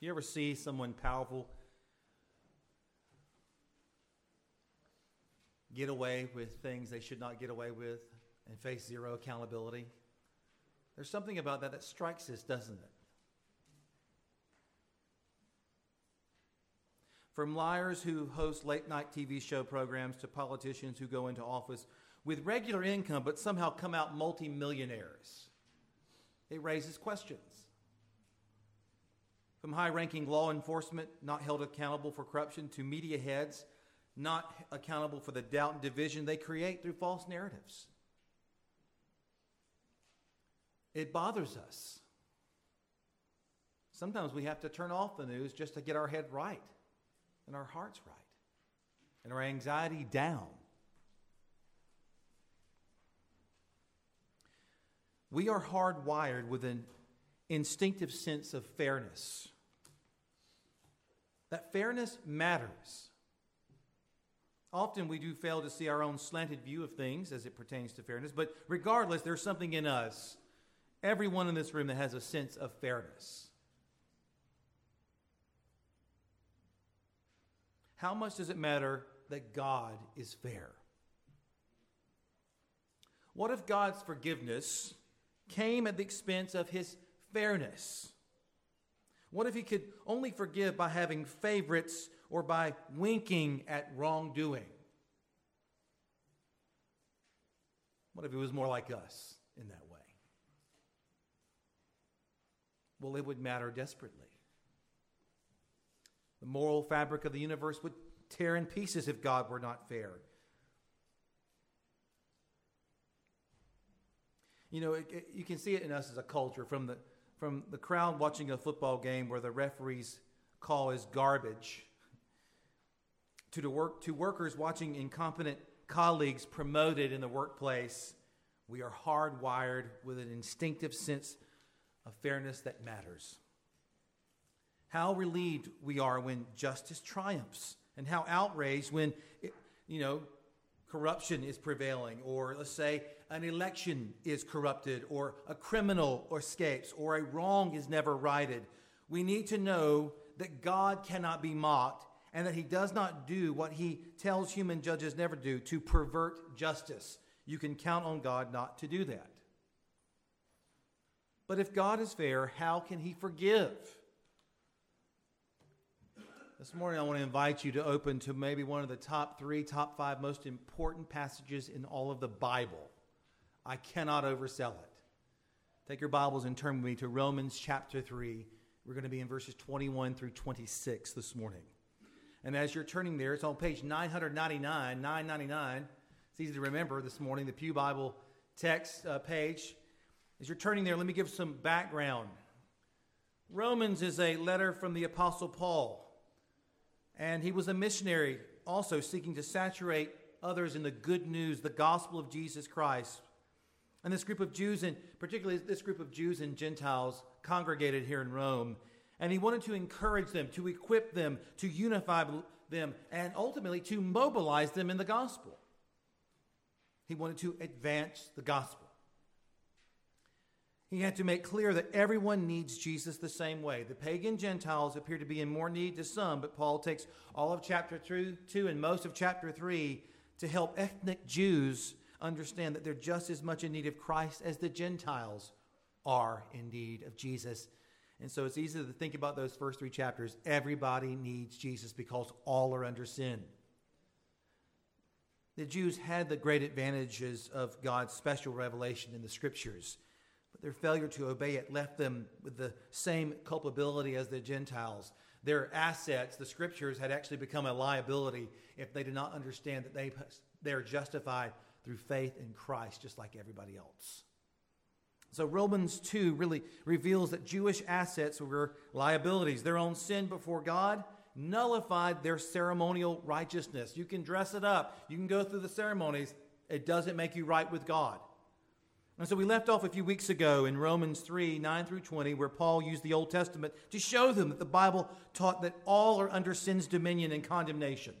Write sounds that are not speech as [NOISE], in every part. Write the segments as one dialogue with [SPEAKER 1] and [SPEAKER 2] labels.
[SPEAKER 1] You ever see someone powerful get away with things they should not get away with and face zero accountability? There's something about that that strikes us, doesn't it? From liars who host late night TV show programs to politicians who go into office with regular income but somehow come out multimillionaires. It raises questions. From high ranking law enforcement not held accountable for corruption to media heads not accountable for the doubt and division they create through false narratives. It bothers us. Sometimes we have to turn off the news just to get our head right and our hearts right and our anxiety down. We are hardwired with an instinctive sense of fairness. That fairness matters. Often we do fail to see our own slanted view of things as it pertains to fairness, but regardless, there's something in us, everyone in this room, that has a sense of fairness. How much does it matter that God is fair? What if God's forgiveness came at the expense of his fairness? What if he could only forgive by having favorites or by winking at wrongdoing? What if he was more like us in that way? Well, it would matter desperately. The moral fabric of the universe would tear in pieces if God were not fair. You know, it, it, you can see it in us as a culture from the, from the crowd watching a football game where the referee's call is garbage to, the work, to workers watching incompetent colleagues promoted in the workplace. We are hardwired with an instinctive sense of fairness that matters. How relieved we are when justice triumphs, and how outraged when, it, you know, corruption is prevailing, or let's say an election is corrupted, or a criminal escapes, or a wrong is never righted. We need to know that God cannot be mocked and that he does not do what he tells human judges never do to pervert justice. You can count on God not to do that. But if God is fair, how can he forgive? This morning, I want to invite you to open to maybe one of the top three, top five most important passages in all of the Bible. I cannot oversell it. Take your Bibles and turn with me to Romans chapter 3. We're going to be in verses 21 through 26 this morning. And as you're turning there, it's on page 999, 999. It's easy to remember this morning, the Pew Bible text uh, page. As you're turning there, let me give some background. Romans is a letter from the Apostle Paul. And he was a missionary also seeking to saturate others in the good news, the gospel of Jesus Christ. And this group of Jews, and particularly this group of Jews and Gentiles, congregated here in Rome. And he wanted to encourage them, to equip them, to unify them, and ultimately to mobilize them in the gospel. He wanted to advance the gospel. He had to make clear that everyone needs Jesus the same way. The pagan Gentiles appear to be in more need to some, but Paul takes all of chapter 2 and most of chapter 3 to help ethnic Jews understand that they're just as much in need of Christ as the Gentiles are in need of Jesus. And so it's easy to think about those first three chapters. Everybody needs Jesus because all are under sin. The Jews had the great advantages of God's special revelation in the scriptures. But their failure to obey it left them with the same culpability as the Gentiles. Their assets, the scriptures, had actually become a liability if they did not understand that they, they are justified through faith in Christ, just like everybody else. So Romans 2 really reveals that Jewish assets were liabilities. Their own sin before God nullified their ceremonial righteousness. You can dress it up, you can go through the ceremonies, it doesn't make you right with God. And so we left off a few weeks ago in Romans 3 9 through 20, where Paul used the Old Testament to show them that the Bible taught that all are under sin's dominion and condemnation.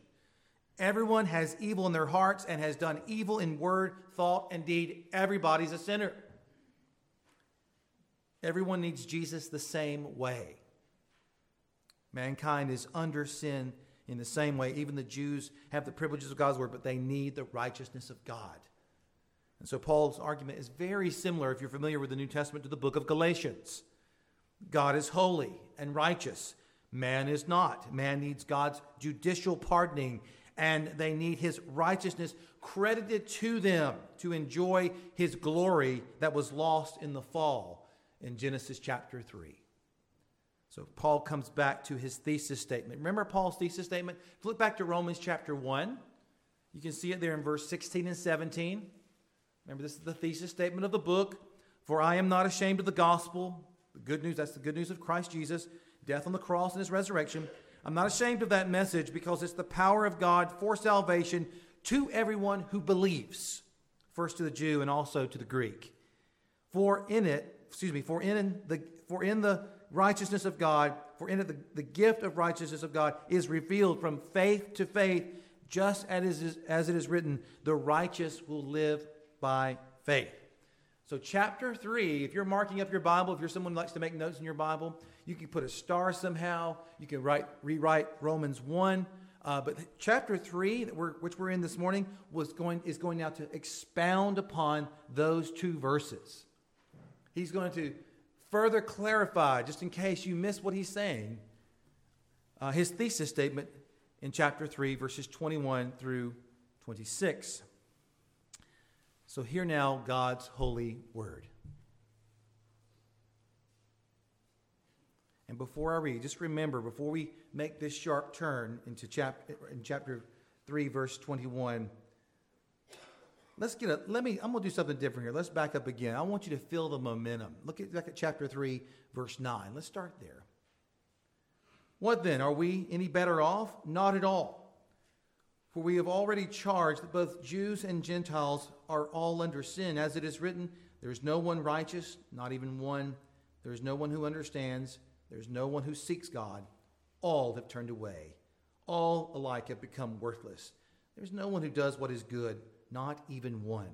[SPEAKER 1] Everyone has evil in their hearts and has done evil in word, thought, and deed. Everybody's a sinner. Everyone needs Jesus the same way. Mankind is under sin in the same way. Even the Jews have the privileges of God's word, but they need the righteousness of God. And so Paul's argument is very similar, if you're familiar with the New Testament, to the book of Galatians. God is holy and righteous. Man is not. Man needs God's judicial pardoning, and they need his righteousness credited to them to enjoy his glory that was lost in the fall in Genesis chapter 3. So Paul comes back to his thesis statement. Remember Paul's thesis statement? Flip back to Romans chapter 1. You can see it there in verse 16 and 17. Remember, this is the thesis statement of the book. For I am not ashamed of the gospel. The good news, that's the good news of Christ Jesus, death on the cross and his resurrection. I'm not ashamed of that message because it's the power of God for salvation to everyone who believes, first to the Jew and also to the Greek. For in it, excuse me, for in the for in the righteousness of God, for in it the, the gift of righteousness of God is revealed from faith to faith, just as it, is, as it is written, the righteous will live by faith. So, chapter 3, if you're marking up your Bible, if you're someone who likes to make notes in your Bible, you can put a star somehow. You can write, rewrite Romans 1. Uh, but chapter 3, that we're, which we're in this morning, was going, is going now to expound upon those two verses. He's going to further clarify, just in case you miss what he's saying, uh, his thesis statement in chapter 3, verses 21 through 26. So, hear now God's holy word. And before I read, just remember, before we make this sharp turn into chapter, in chapter 3, verse 21, let's get a, let me, I'm going to do something different here. Let's back up again. I want you to feel the momentum. Look at, back at chapter 3, verse 9. Let's start there. What then? Are we any better off? Not at all. For we have already charged that both Jews and Gentiles are all under sin. As it is written, there is no one righteous, not even one. There is no one who understands. There is no one who seeks God. All have turned away. All alike have become worthless. There is no one who does what is good, not even one.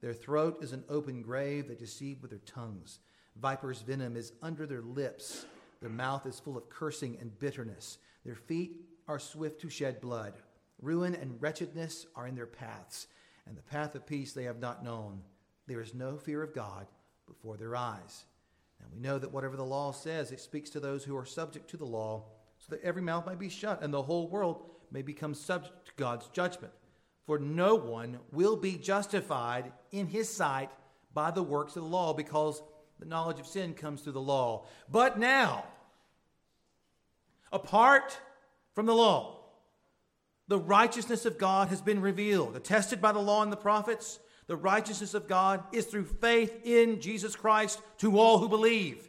[SPEAKER 1] Their throat is an open grave. They deceive with their tongues. Viper's venom is under their lips. Their mouth is full of cursing and bitterness. Their feet are swift to shed blood. Ruin and wretchedness are in their paths, and the path of peace they have not known. There is no fear of God before their eyes. And we know that whatever the law says, it speaks to those who are subject to the law, so that every mouth might be shut and the whole world may become subject to God's judgment. For no one will be justified in his sight by the works of the law, because the knowledge of sin comes through the law. But now, apart from the law, the righteousness of God has been revealed, attested by the law and the prophets. The righteousness of God is through faith in Jesus Christ to all who believe.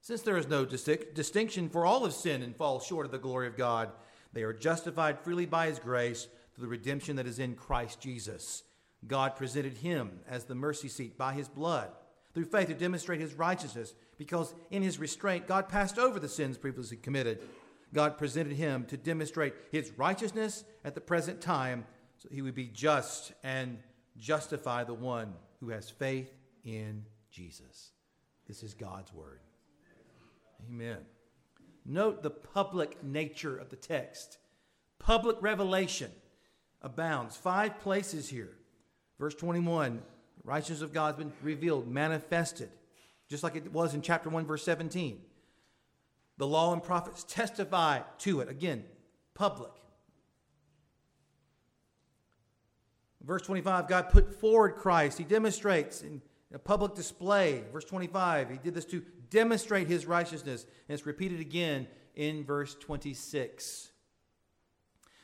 [SPEAKER 1] Since there is no distinction, for all have sinned and fall short of the glory of God, they are justified freely by his grace through the redemption that is in Christ Jesus. God presented him as the mercy seat by his blood, through faith to demonstrate his righteousness, because in his restraint God passed over the sins previously committed God presented him to demonstrate his righteousness at the present time so he would be just and justify the one who has faith in Jesus. This is God's word. Amen. Note the public nature of the text. Public revelation abounds. Five places here. Verse 21 righteousness of God has been revealed, manifested, just like it was in chapter 1, verse 17. The law and prophets testify to it. Again, public. Verse 25, God put forward Christ. He demonstrates in a public display. Verse 25, he did this to demonstrate his righteousness. And it's repeated again in verse 26.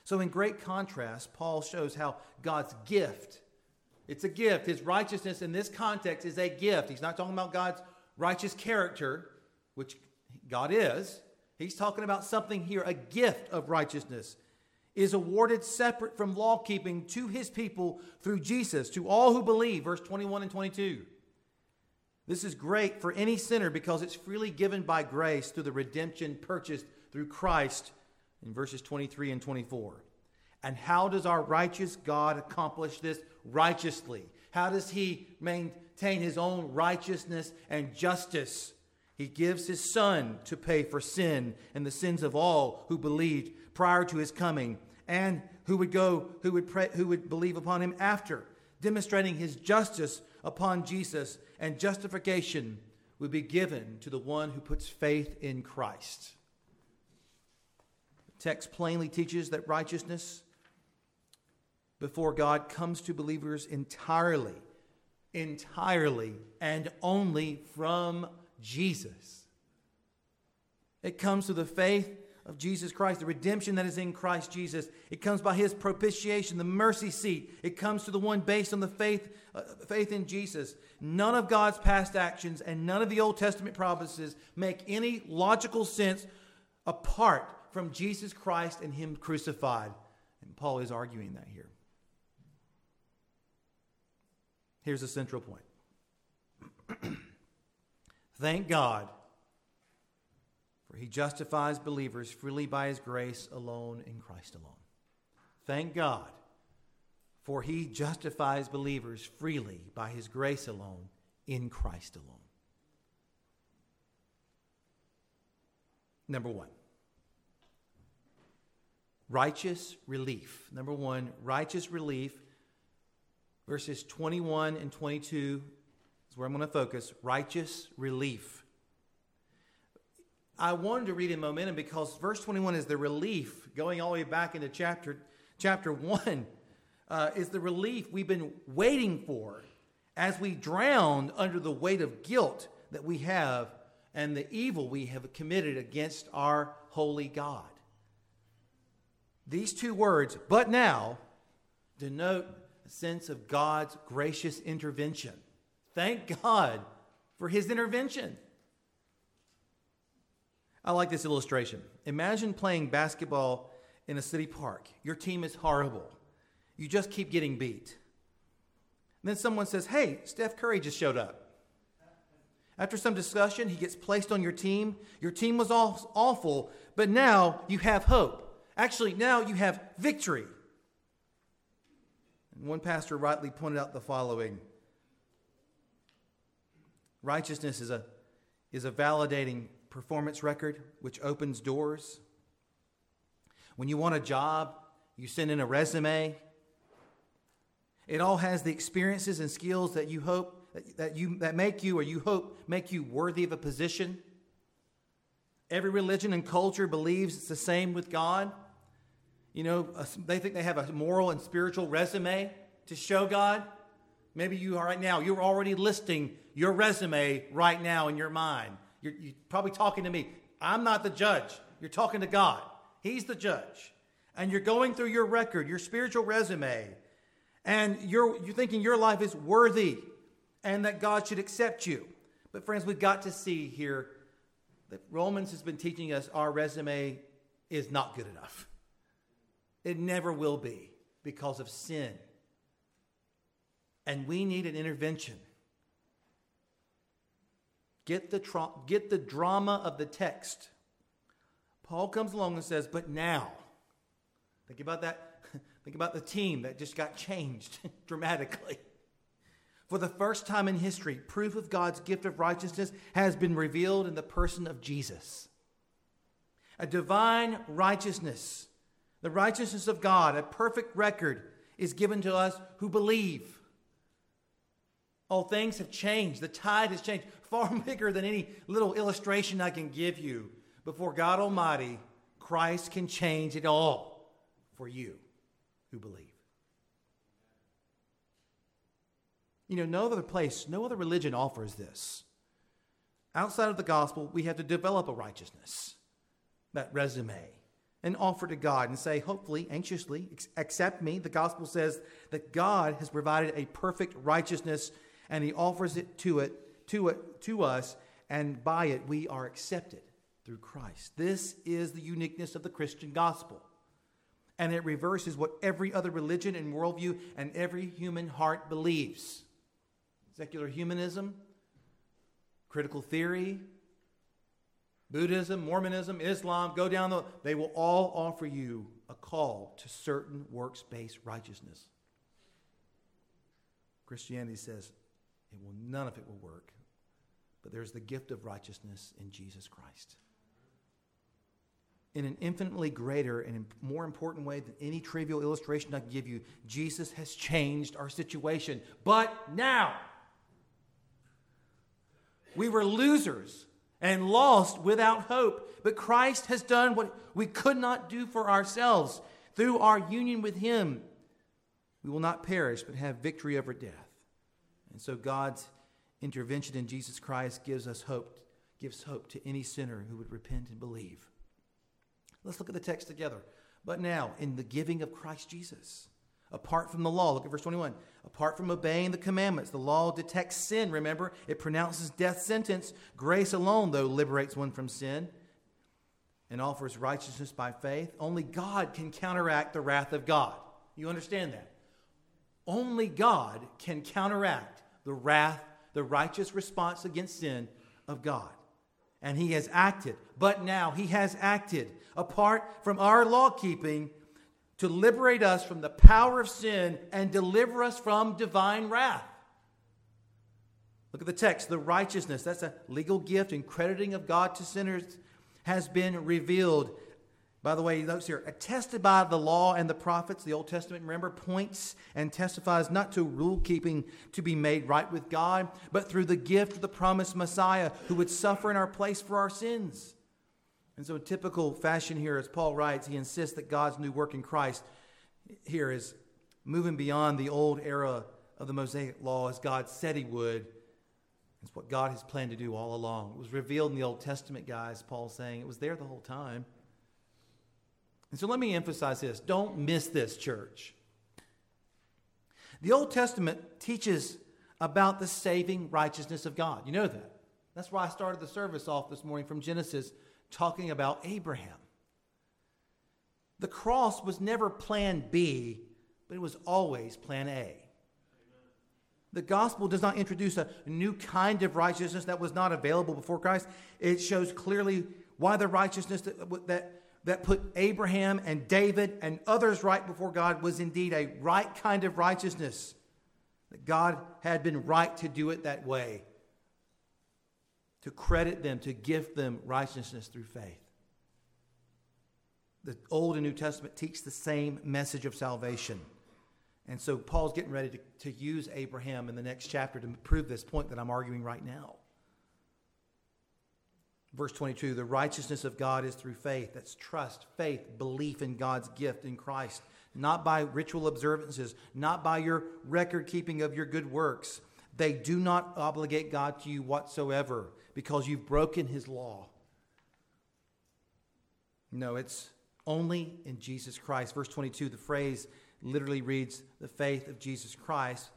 [SPEAKER 1] So, in great contrast, Paul shows how God's gift, it's a gift. His righteousness in this context is a gift. He's not talking about God's righteous character, which God is. He's talking about something here, a gift of righteousness is awarded separate from law keeping to his people through Jesus, to all who believe, verse 21 and 22. This is great for any sinner because it's freely given by grace through the redemption purchased through Christ in verses 23 and 24. And how does our righteous God accomplish this righteously? How does he maintain his own righteousness and justice? He gives his son to pay for sin and the sins of all who believed prior to his coming and who would go who would pray, who would believe upon him after, demonstrating his justice upon Jesus and justification would be given to the one who puts faith in Christ. The text plainly teaches that righteousness before God comes to believers entirely, entirely, and only from Jesus. It comes through the faith of Jesus Christ, the redemption that is in Christ Jesus. It comes by his propitiation, the mercy seat. It comes to the one based on the faith, uh, faith in Jesus. None of God's past actions and none of the Old Testament promises make any logical sense apart from Jesus Christ and him crucified. And Paul is arguing that here. Here's the central point. [CLEARS THROAT] Thank God, for he justifies believers freely by his grace alone in Christ alone. Thank God, for he justifies believers freely by his grace alone in Christ alone. Number one, righteous relief. Number one, righteous relief verses 21 and 22 is where I'm going to focus righteous relief. I wanted to read in momentum because verse 21 is the relief going all the way back into chapter, chapter 1 [LAUGHS] uh, is the relief we've been waiting for as we drown under the weight of guilt that we have and the evil we have committed against our holy God. These two words, but now, denote a sense of God's gracious intervention. Thank God for his intervention. I like this illustration. Imagine playing basketball in a city park. Your team is horrible. You just keep getting beat. And then someone says, Hey, Steph Curry just showed up. After some discussion, he gets placed on your team. Your team was awful, but now you have hope. Actually, now you have victory. And One pastor rightly pointed out the following Righteousness is a, is a validating performance record which opens doors. When you want a job, you send in a resume. It all has the experiences and skills that you hope that you that make you or you hope make you worthy of a position. Every religion and culture believes it's the same with God. You know, they think they have a moral and spiritual resume to show God. Maybe you are right now, you're already listing your resume right now in your mind. You're, you're probably talking to me. I'm not the judge. You're talking to God. He's the judge. And you're going through your record, your spiritual resume, and you're, you're thinking your life is worthy and that God should accept you. But, friends, we've got to see here that Romans has been teaching us our resume is not good enough. It never will be because of sin. And we need an intervention. Get the, tra- get the drama of the text. Paul comes along and says, But now, think about that. [LAUGHS] Think about the team that just got changed [LAUGHS] dramatically. For the first time in history, proof of God's gift of righteousness has been revealed in the person of Jesus. A divine righteousness the righteousness of God, a perfect record, is given to us who believe. Oh, things have changed. The tide has changed far [LAUGHS] bigger than any little illustration I can give you. Before God Almighty, Christ can change it all for you who believe. You know, no other place, no other religion offers this. Outside of the gospel, we have to develop a righteousness, that resume and offer to God and say, hopefully, anxiously, accept me. The gospel says that God has provided a perfect righteousness and he offers it to it to it to us and by it we are accepted through Christ. This is the uniqueness of the Christian gospel. And it reverses what every other religion and worldview and every human heart believes. Secular humanism, critical theory, Buddhism, Mormonism, Islam, go down the, they will all offer you a call to certain works based righteousness. Christianity says it will, none of it will work. but there's the gift of righteousness in Jesus Christ. In an infinitely greater and more important way than any trivial illustration I can give you, Jesus has changed our situation. But now, we were losers and lost without hope, but Christ has done what we could not do for ourselves. Through our union with Him, we will not perish, but have victory over death. And so God's intervention in Jesus Christ gives us hope, gives hope to any sinner who would repent and believe. Let's look at the text together. But now, in the giving of Christ Jesus, apart from the law, look at verse 21. Apart from obeying the commandments, the law detects sin, remember? It pronounces death sentence. Grace alone, though, liberates one from sin and offers righteousness by faith. Only God can counteract the wrath of God. You understand that? Only God can counteract the wrath the righteous response against sin of God. And he has acted, but now he has acted apart from our law keeping to liberate us from the power of sin and deliver us from divine wrath. Look at the text. The righteousness, that's a legal gift and crediting of God to sinners, has been revealed by the way, notes here, attested by the law and the prophets, the Old Testament, remember, points and testifies not to rule keeping to be made right with God, but through the gift of the promised Messiah who would suffer in our place for our sins. And so, in typical fashion here, as Paul writes, he insists that God's new work in Christ here is moving beyond the old era of the Mosaic law as God said he would. It's what God has planned to do all along. It was revealed in the Old Testament, guys, Paul's saying. It was there the whole time. And so let me emphasize this don't miss this, church. The Old Testament teaches about the saving righteousness of God. You know that. That's why I started the service off this morning from Genesis talking about Abraham. The cross was never plan B, but it was always plan A. The gospel does not introduce a new kind of righteousness that was not available before Christ. It shows clearly why the righteousness that, that that put Abraham and David and others right before God was indeed a right kind of righteousness. That God had been right to do it that way, to credit them, to give them righteousness through faith. The Old and New Testament teach the same message of salvation. And so Paul's getting ready to, to use Abraham in the next chapter to prove this point that I'm arguing right now. Verse 22 the righteousness of God is through faith. That's trust, faith, belief in God's gift in Christ, not by ritual observances, not by your record keeping of your good works. They do not obligate God to you whatsoever because you've broken his law. No, it's only in Jesus Christ. Verse 22, the phrase literally reads the faith of Jesus Christ.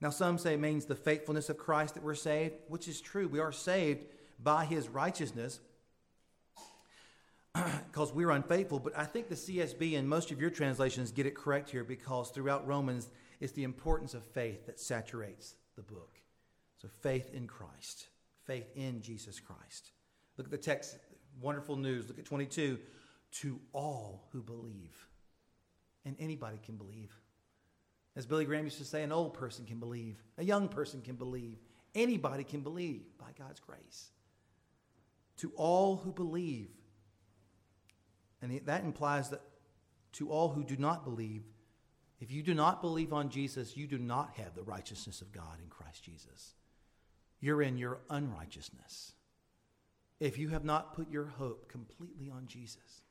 [SPEAKER 1] Now, some say it means the faithfulness of Christ that we're saved, which is true. We are saved by his righteousness [CLEARS THROAT] because we're unfaithful. But I think the CSB and most of your translations get it correct here because throughout Romans, it's the importance of faith that saturates the book. So faith in Christ, faith in Jesus Christ. Look at the text, wonderful news. Look at 22. To all who believe. And anybody can believe. As Billy Graham used to say, an old person can believe, a young person can believe, anybody can believe by God's grace to all who believe. And that implies that to all who do not believe, if you do not believe on Jesus, you do not have the righteousness of God in Christ Jesus. You're in your unrighteousness. If you have not put your hope completely on Jesus,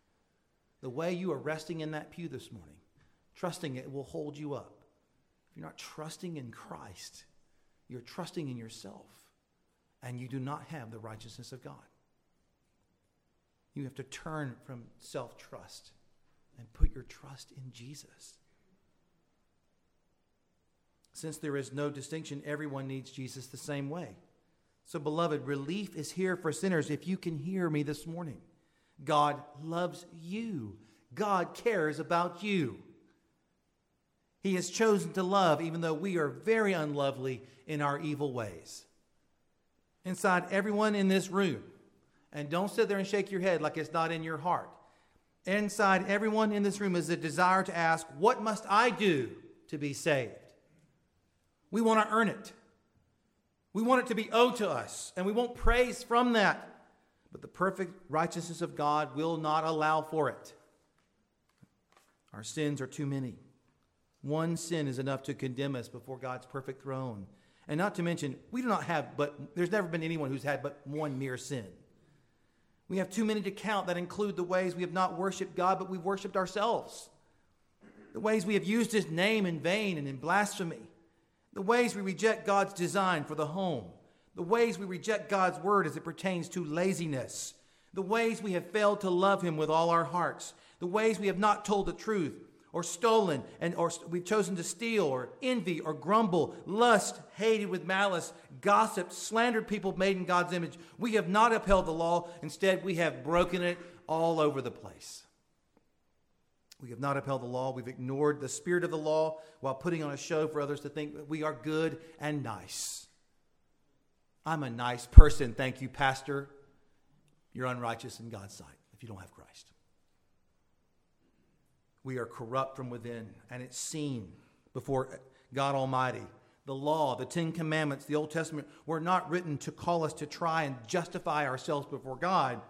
[SPEAKER 1] the way you are resting in that pew this morning, trusting it will hold you up. If you're not trusting in Christ, you're trusting in yourself, and you do not have the righteousness of God. You have to turn from self trust and put your trust in Jesus. Since there is no distinction, everyone needs Jesus the same way. So, beloved, relief is here for sinners if you can hear me this morning. God loves you, God cares about you. He has chosen to love, even though we are very unlovely in our evil ways. Inside everyone in this room, and don't sit there and shake your head like it's not in your heart. Inside everyone in this room is a desire to ask, What must I do to be saved? We want to earn it. We want it to be owed to us, and we want praise from that. But the perfect righteousness of God will not allow for it. Our sins are too many. One sin is enough to condemn us before God's perfect throne. And not to mention, we do not have but, there's never been anyone who's had but one mere sin. We have too many to count that include the ways we have not worshiped God, but we've worshiped ourselves. The ways we have used His name in vain and in blasphemy. The ways we reject God's design for the home. The ways we reject God's word as it pertains to laziness. The ways we have failed to love Him with all our hearts. The ways we have not told the truth or stolen and or we've chosen to steal or envy or grumble, lust, hated with malice, gossip slandered people made in God's image. We have not upheld the law. Instead, we have broken it all over the place. We have not upheld the law. We've ignored the spirit of the law while putting on a show for others to think that we are good and nice. I'm a nice person, thank you, Pastor. You're unrighteous in God's sight if you don't have Christ. We are corrupt from within, and it's seen before God Almighty. The law, the Ten Commandments, the Old Testament were not written to call us to try and justify ourselves before God.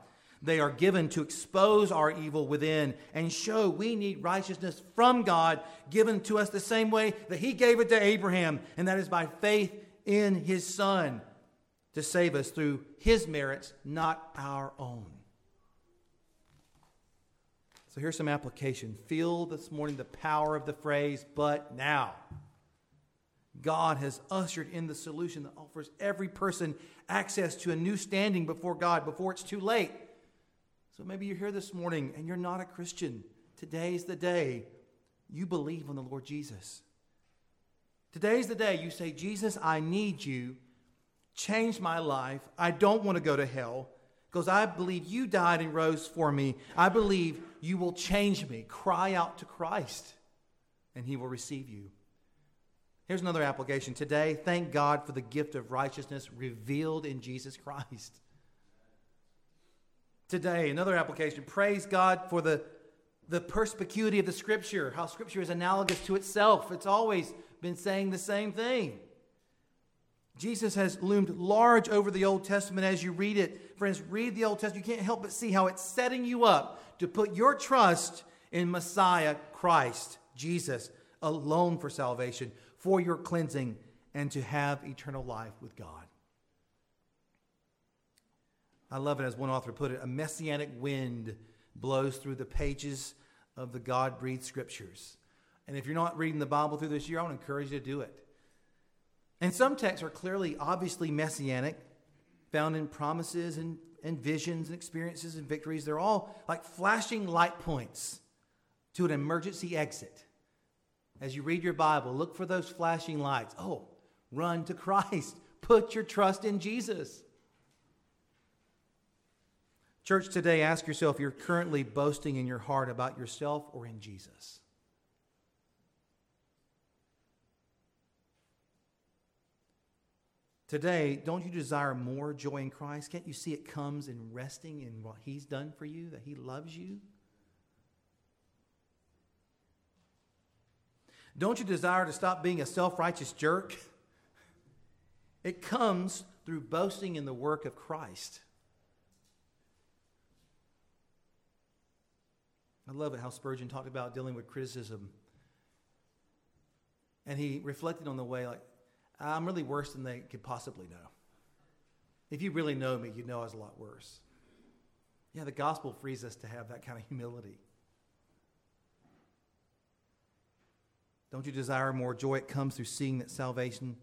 [SPEAKER 1] They are given to expose our evil within and show we need righteousness from God given to us the same way that He gave it to Abraham, and that is by faith in His Son to save us through His merits, not our own. So here's some application. Feel this morning the power of the phrase, but now. God has ushered in the solution that offers every person access to a new standing before God before it's too late. So maybe you're here this morning and you're not a Christian. Today's the day you believe on the Lord Jesus. Today's the day you say, Jesus, I need you. Change my life. I don't want to go to hell because I believe you died and rose for me. I believe you will change me. Cry out to Christ, and he will receive you. Here's another application. Today, thank God for the gift of righteousness revealed in Jesus Christ. Today, another application. Praise God for the, the perspicuity of the Scripture, how Scripture is analogous to itself. It's always been saying the same thing. Jesus has loomed large over the Old Testament as you read it. Friends, read the Old Testament. You can't help but see how it's setting you up to put your trust in Messiah, Christ, Jesus, alone for salvation, for your cleansing, and to have eternal life with God. I love it as one author put it a messianic wind blows through the pages of the God breathed scriptures. And if you're not reading the Bible through this year, I want to encourage you to do it. And some texts are clearly, obviously messianic, found in promises and, and visions and experiences and victories. They're all like flashing light points to an emergency exit. As you read your Bible, look for those flashing lights. Oh, run to Christ. [LAUGHS] Put your trust in Jesus. Church, today, ask yourself you're currently boasting in your heart about yourself or in Jesus. Today, don't you desire more joy in Christ? Can't you see it comes in resting in what He's done for you, that He loves you? Don't you desire to stop being a self righteous jerk? [LAUGHS] It comes through boasting in the work of Christ. I love it how Spurgeon talked about dealing with criticism. And he reflected on the way, like, I'm really worse than they could possibly know. If you really know me, you know I was a lot worse. Yeah, the gospel frees us to have that kind of humility. Don't you desire more joy? It comes through seeing that salvation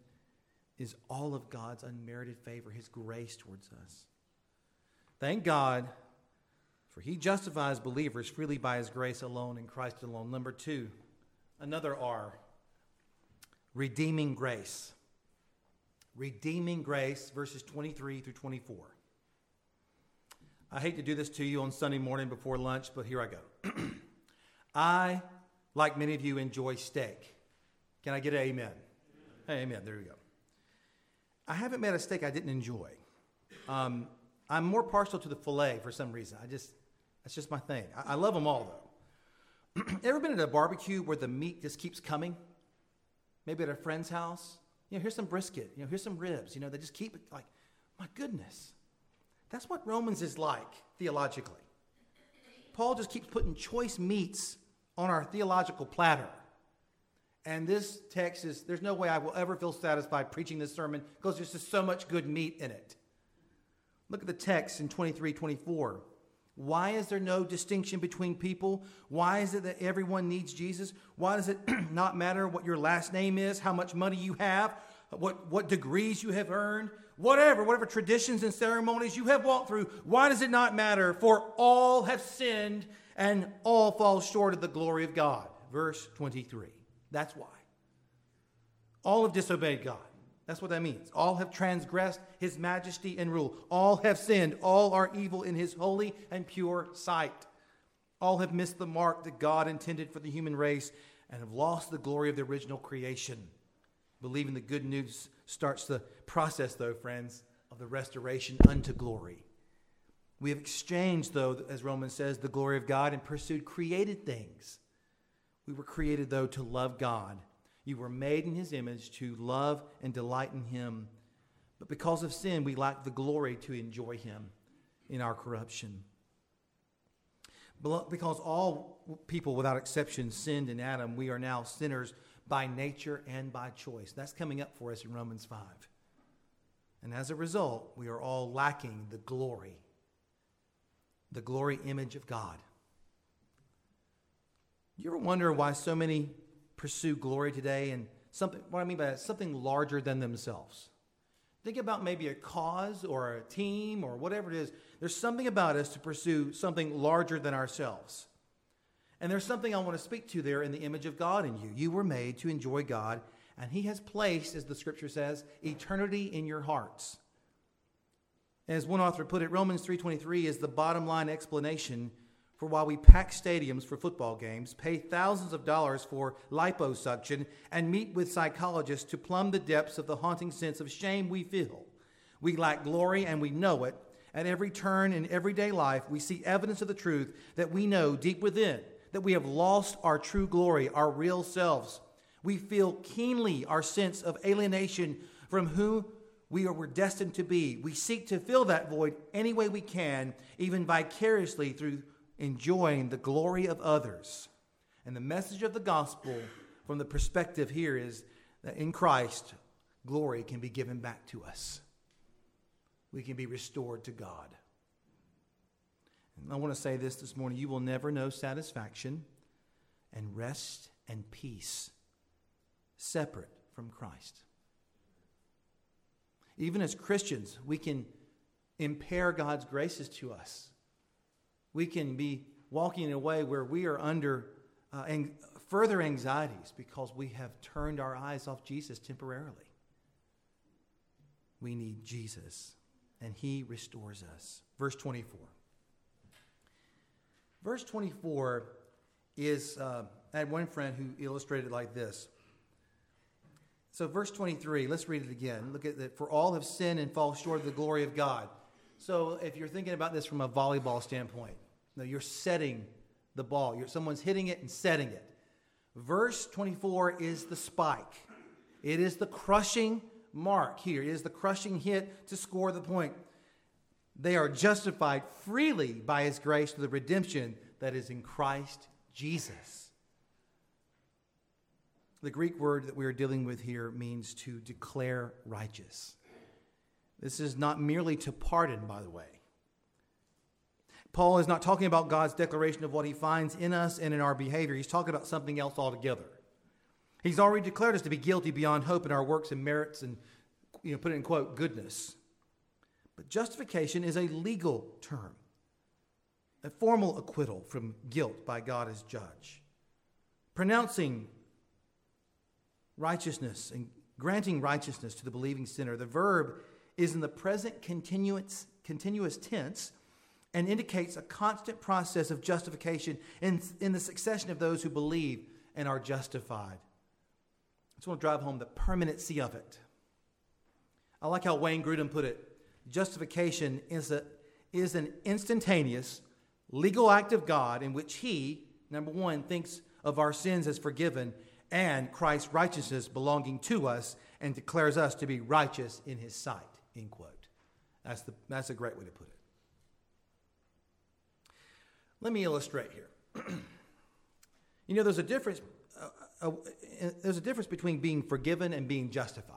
[SPEAKER 1] is all of God's unmerited favor, His grace towards us. Thank God, for He justifies believers freely by His grace alone in Christ alone. Number two, another R redeeming grace redeeming grace, verses 23 through 24. I hate to do this to you on Sunday morning before lunch, but here I go. [CLEARS THROAT] I, like many of you, enjoy steak. Can I get an amen? Hey, amen. There we go. I haven't met a steak I didn't enjoy. Um, I'm more partial to the filet for some reason. I just, that's just my thing. I, I love them all, though. [CLEARS THROAT] Ever been at a barbecue where the meat just keeps coming? Maybe at a friend's house? You know, here's some brisket. You know, here's some ribs. You know, they just keep it like, my goodness. That's what Romans is like theologically. Paul just keeps putting choice meats on our theological platter. And this text is, there's no way I will ever feel satisfied preaching this sermon because there's just so much good meat in it. Look at the text in 23 24. Why is there no distinction between people? Why is it that everyone needs Jesus? Why does it [CLEARS THROAT] not matter what your last name is, how much money you have, what, what degrees you have earned, whatever, whatever traditions and ceremonies you have walked through? Why does it not matter? For all have sinned and all fall short of the glory of God. Verse 23. That's why. All have disobeyed God. That's what that means. All have transgressed his majesty and rule. All have sinned. All are evil in his holy and pure sight. All have missed the mark that God intended for the human race and have lost the glory of the original creation. Believing the good news starts the process, though, friends, of the restoration unto glory. We have exchanged, though, as Romans says, the glory of God and pursued created things. We were created, though, to love God you were made in his image to love and delight in him. But because of sin, we lack the glory to enjoy him in our corruption. Because all people, without exception, sinned in Adam, we are now sinners by nature and by choice. That's coming up for us in Romans 5. And as a result, we are all lacking the glory, the glory image of God. You ever wonder why so many pursue glory today and something, what I mean by that, something larger than themselves. Think about maybe a cause or a team or whatever it is. There's something about us to pursue something larger than ourselves. And there's something I want to speak to there in the image of God in you. You were made to enjoy God, and He has placed, as the scripture says, eternity in your hearts. As one author put it, Romans 3:23 is the bottom line explanation for while we pack stadiums for football games, pay thousands of dollars for liposuction, and meet with psychologists to plumb the depths of the haunting sense of shame we feel. We lack glory and we know it. At every turn in everyday life, we see evidence of the truth that we know deep within that we have lost our true glory, our real selves. We feel keenly our sense of alienation from who we are were destined to be. We seek to fill that void any way we can, even vicariously through enjoying the glory of others. And the message of the gospel from the perspective here is that in Christ, glory can be given back to us. We can be restored to God. And I want to say this this morning you will never know satisfaction and rest and peace separate from Christ. Even as Christians, we can impair God's graces to us we can be walking in a way where we are under uh, ang- further anxieties because we have turned our eyes off Jesus temporarily. We need Jesus, and He restores us. Verse 24. Verse 24 is, uh, I had one friend who illustrated like this. So, verse 23, let's read it again. Look at that. For all have sinned and fall short of the glory of God. So, if you're thinking about this from a volleyball standpoint, no, you're setting the ball. You're, someone's hitting it and setting it. Verse 24 is the spike, it is the crushing mark here. It is the crushing hit to score the point. They are justified freely by his grace to the redemption that is in Christ Jesus. The Greek word that we are dealing with here means to declare righteous. This is not merely to pardon, by the way. Paul is not talking about God's declaration of what he finds in us and in our behavior. He's talking about something else altogether. He's already declared us to be guilty beyond hope in our works and merits and, you know, put it in quote, goodness. But justification is a legal term, a formal acquittal from guilt by God as judge. Pronouncing righteousness and granting righteousness to the believing sinner. The verb is in the present continuous, continuous tense and indicates a constant process of justification in, in the succession of those who believe and are justified. I just want to drive home the permanency of it. I like how Wayne Grudem put it justification is, a, is an instantaneous legal act of God in which He, number one, thinks of our sins as forgiven and Christ's righteousness belonging to us, and declares us to be righteous in his sight. End quote. That's, the, that's a great way to put it. Let me illustrate here. [CLEARS THROAT] you know, there's a difference. Uh, uh, uh, there's a difference between being forgiven and being justified.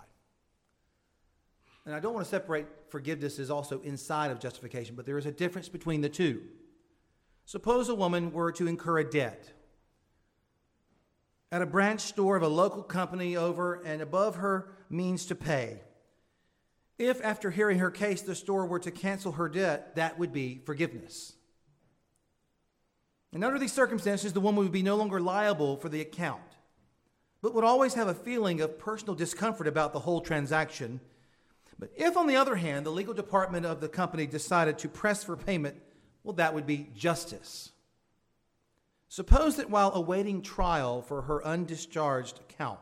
[SPEAKER 1] And I don't want to separate forgiveness is also inside of justification, but there is a difference between the two. Suppose a woman were to incur a debt at a branch store of a local company over and above her means to pay. If, after hearing her case, the store were to cancel her debt, that would be forgiveness. And under these circumstances, the woman would be no longer liable for the account, but would always have a feeling of personal discomfort about the whole transaction. But if, on the other hand, the legal department of the company decided to press for payment, well, that would be justice. Suppose that while awaiting trial for her undischarged account,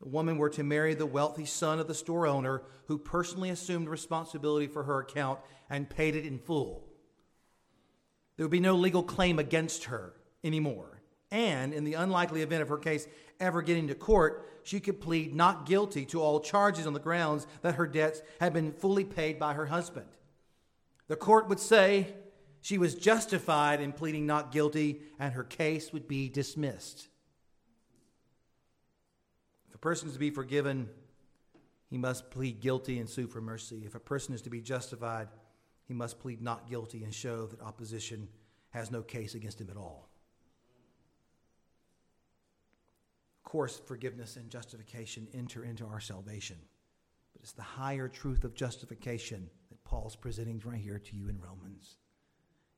[SPEAKER 1] the woman were to marry the wealthy son of the store owner who personally assumed responsibility for her account and paid it in full. There would be no legal claim against her anymore. And in the unlikely event of her case ever getting to court, she could plead not guilty to all charges on the grounds that her debts had been fully paid by her husband. The court would say she was justified in pleading not guilty, and her case would be dismissed If a person is to be forgiven, he must plead guilty and sue for mercy. If a person is to be justified, he must plead not guilty and show that opposition has no case against him at all. Of course, forgiveness and justification enter into our salvation. But it's the higher truth of justification that Paul's presenting right here to you in Romans.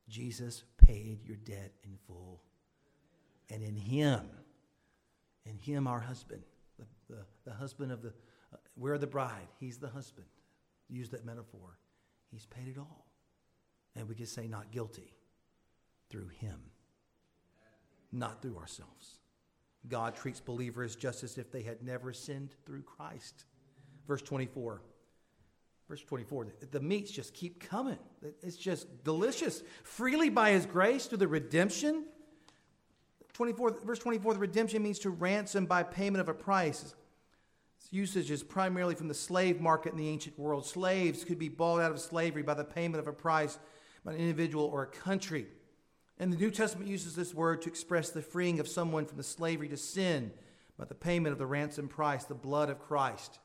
[SPEAKER 1] Jesus paid your debt in full. And in Him, in Him, our husband, the, the husband of the, uh, we're the bride. He's the husband. Use that metaphor. He's paid it all. And we can say not guilty through him, not through ourselves. God treats believers just as if they had never sinned through Christ. Verse 24. Verse 24, the meats just keep coming. It's just delicious. Freely by his grace through the redemption 24, verse 24, the redemption means to ransom by payment of a price. Its usage is primarily from the slave market in the ancient world. Slaves could be bought out of slavery by the payment of a price an individual or a country. And the New Testament uses this word to express the freeing of someone from the slavery to sin by the payment of the ransom price, the blood of Christ.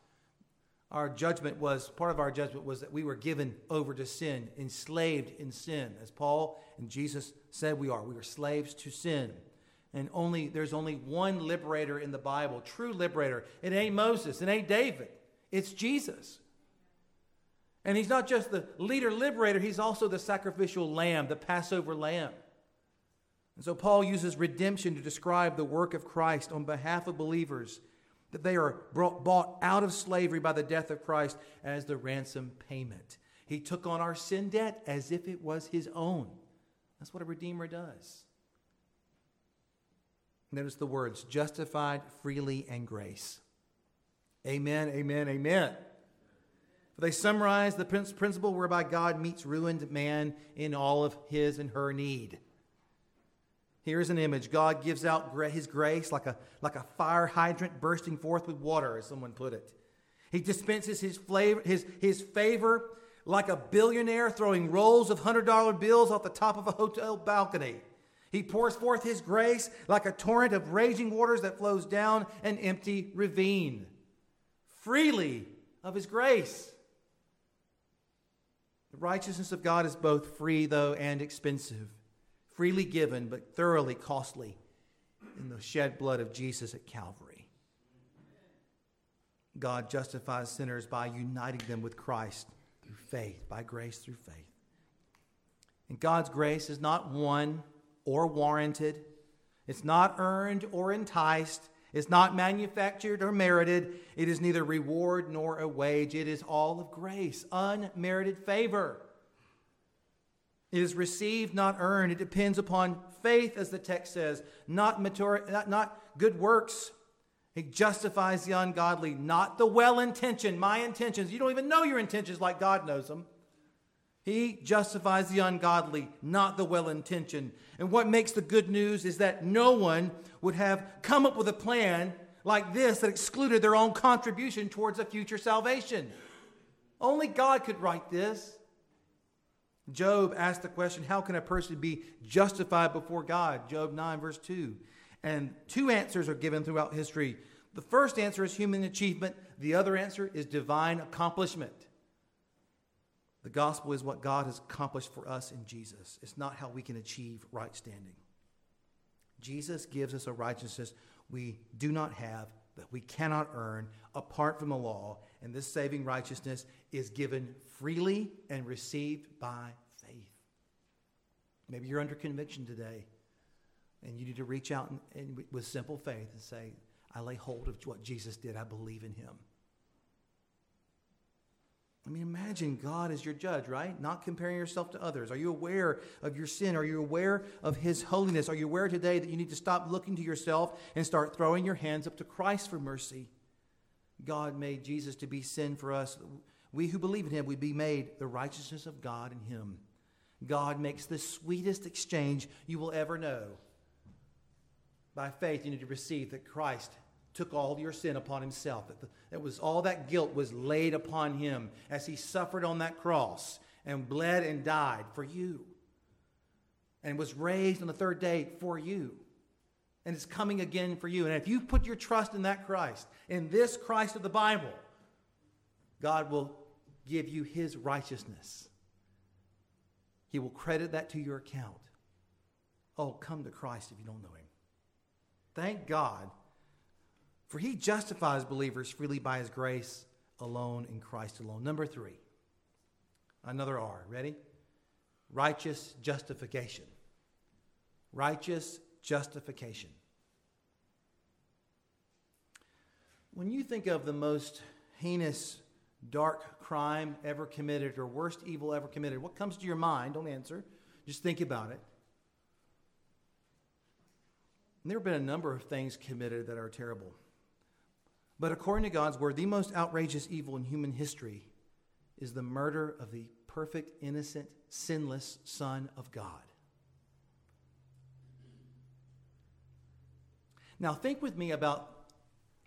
[SPEAKER 1] Our judgment was, part of our judgment was that we were given over to sin, enslaved in sin. As Paul and Jesus said we are. We are slaves to sin. And only there's only one liberator in the Bible, true liberator. It ain't Moses, it ain't David. It's Jesus. And he's not just the leader liberator, he's also the sacrificial lamb, the Passover lamb. And so Paul uses redemption to describe the work of Christ on behalf of believers, that they are brought, bought out of slavery by the death of Christ as the ransom payment. He took on our sin debt as if it was his own. That's what a redeemer does. Notice the words justified freely and grace. Amen, amen, amen. They summarize the principle whereby God meets ruined man in all of his and her need. Here's an image God gives out his grace like a, like a fire hydrant bursting forth with water, as someone put it. He dispenses his, flavor, his, his favor like a billionaire throwing rolls of $100 bills off the top of a hotel balcony. He pours forth his grace like a torrent of raging waters that flows down an empty ravine. Freely of his grace. The righteousness of God is both free, though, and expensive. Freely given, but thoroughly costly in the shed blood of Jesus at Calvary. God justifies sinners by uniting them with Christ through faith, by grace through faith. And God's grace is not won or warranted. It's not earned or enticed. It's not manufactured or merited. It is neither reward nor a wage. It is all of grace, unmerited favor. It is received, not earned. It depends upon faith, as the text says, not, not, not good works. It justifies the ungodly, not the well intentioned, my intentions. You don't even know your intentions like God knows them. He justifies the ungodly, not the well intentioned. And what makes the good news is that no one would have come up with a plan like this that excluded their own contribution towards a future salvation. Only God could write this. Job asked the question, How can a person be justified before God? Job 9, verse 2. And two answers are given throughout history. The first answer is human achievement, the other answer is divine accomplishment. The gospel is what God has accomplished for us in Jesus. It's not how we can achieve right standing. Jesus gives us a righteousness we do not have, that we cannot earn apart from the law, and this saving righteousness is given freely and received by faith. Maybe you're under conviction today, and you need to reach out and, and with simple faith and say, I lay hold of what Jesus did. I believe in him. I mean, imagine God as your judge, right? Not comparing yourself to others. Are you aware of your sin? Are you aware of His holiness? Are you aware today that you need to stop looking to yourself and start throwing your hands up to Christ for mercy? God made Jesus to be sin for us. We who believe in Him, we be made the righteousness of God in Him. God makes the sweetest exchange you will ever know. By faith, you need to receive that Christ took all your sin upon himself. That, the, that was all that guilt was laid upon him as he suffered on that cross and bled and died for you. And was raised on the third day for you. And is coming again for you. And if you put your trust in that Christ, in this Christ of the Bible, God will give you his righteousness. He will credit that to your account. Oh, come to Christ if you don't know him. Thank God for he justifies believers freely by his grace alone in Christ alone. Number three, another R. Ready? Righteous justification. Righteous justification. When you think of the most heinous, dark crime ever committed or worst evil ever committed, what comes to your mind? Don't answer. Just think about it. There have been a number of things committed that are terrible. But according to God's word, the most outrageous evil in human history is the murder of the perfect, innocent, sinless Son of God. Now, think with me about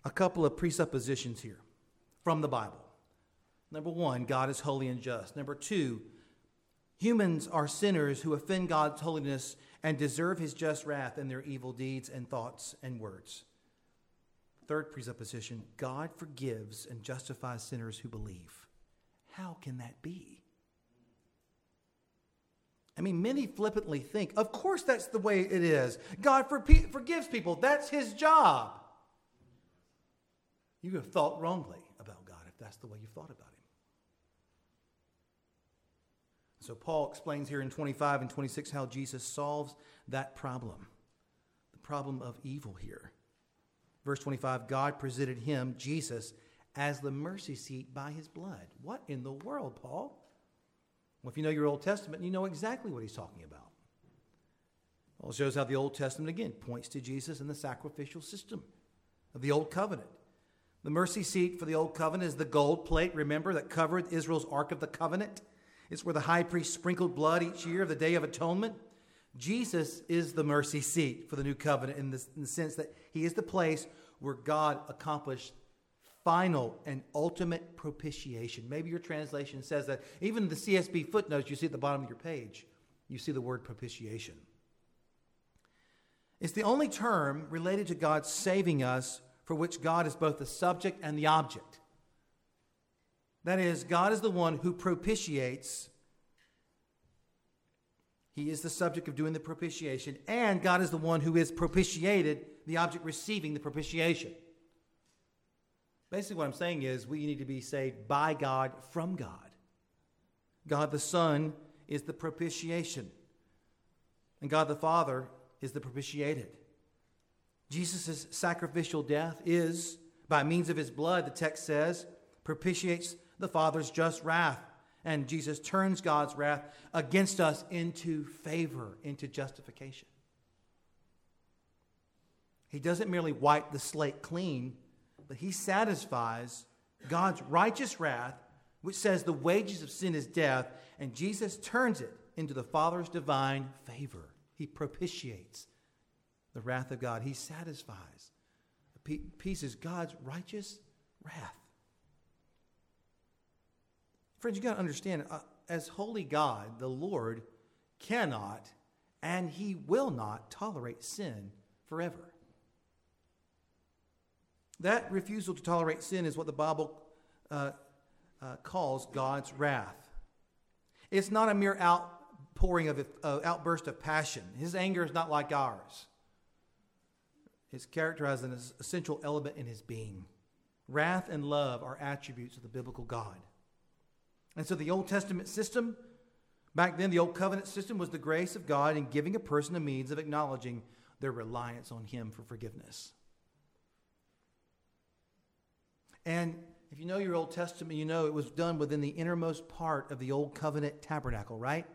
[SPEAKER 1] a couple of presuppositions here from the Bible. Number one, God is holy and just. Number two, humans are sinners who offend God's holiness and deserve his just wrath in their evil deeds and thoughts and words. Third presupposition God forgives and justifies sinners who believe. How can that be? I mean, many flippantly think, of course, that's the way it is. God for forgives people, that's his job. You have thought wrongly about God if that's the way you've thought about him. So, Paul explains here in 25 and 26 how Jesus solves that problem the problem of evil here. Verse 25 God presented him, Jesus, as the mercy seat by his blood. What in the world, Paul? Well, if you know your Old Testament, you know exactly what he's talking about. Well, it shows how the Old Testament, again, points to Jesus and the sacrificial system of the Old Covenant. The mercy seat for the Old Covenant is the gold plate, remember, that covered Israel's Ark of the Covenant. It's where the high priest sprinkled blood each year of the Day of Atonement. Jesus is the mercy seat for the new covenant in, in the sense that he is the place where God accomplished final and ultimate propitiation. Maybe your translation says that. Even the CSB footnotes you see at the bottom of your page, you see the word propitiation. It's the only term related to God saving us for which God is both the subject and the object. That is, God is the one who propitiates he is the subject of doing the propitiation, and God is the one who is propitiated, the object receiving the propitiation. Basically, what I'm saying is we need to be saved by God from God. God the Son is the propitiation, and God the Father is the propitiated. Jesus' sacrificial death is, by means of his blood, the text says, propitiates the Father's just wrath and Jesus turns God's wrath against us into favor, into justification. He doesn't merely wipe the slate clean, but he satisfies God's righteous wrath, which says the wages of sin is death, and Jesus turns it into the Father's divine favor. He propitiates the wrath of God, he satisfies peace is God's righteous wrath. Friends, you got to understand, uh, as holy God, the Lord cannot and he will not tolerate sin forever. That refusal to tolerate sin is what the Bible uh, uh, calls God's wrath. It's not a mere outpouring of uh, outburst of passion. His anger is not like ours. It's characterized as an essential element in his being. Wrath and love are attributes of the biblical God. And so the Old Testament system, back then, the Old Covenant system was the grace of God in giving a person a means of acknowledging their reliance on Him for forgiveness. And if you know your Old Testament, you know it was done within the innermost part of the Old Covenant tabernacle, right?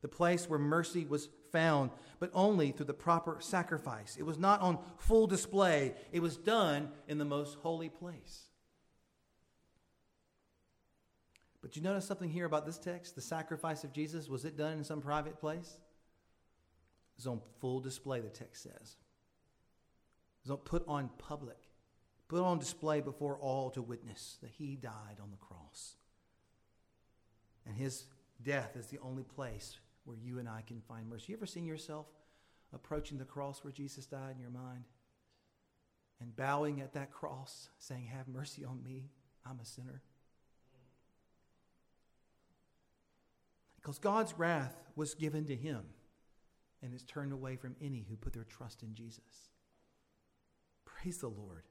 [SPEAKER 1] The place where mercy was found, but only through the proper sacrifice. It was not on full display, it was done in the most holy place. But you notice something here about this text? The sacrifice of Jesus, was it done in some private place? It was on full display, the text says. It was put on public, put on display before all to witness that he died on the cross. And his death is the only place where you and I can find mercy. You ever seen yourself approaching the cross where Jesus died in your mind? And bowing at that cross, saying, Have mercy on me, I'm a sinner. Because God's wrath was given to him and is turned away from any who put their trust in Jesus. Praise the Lord.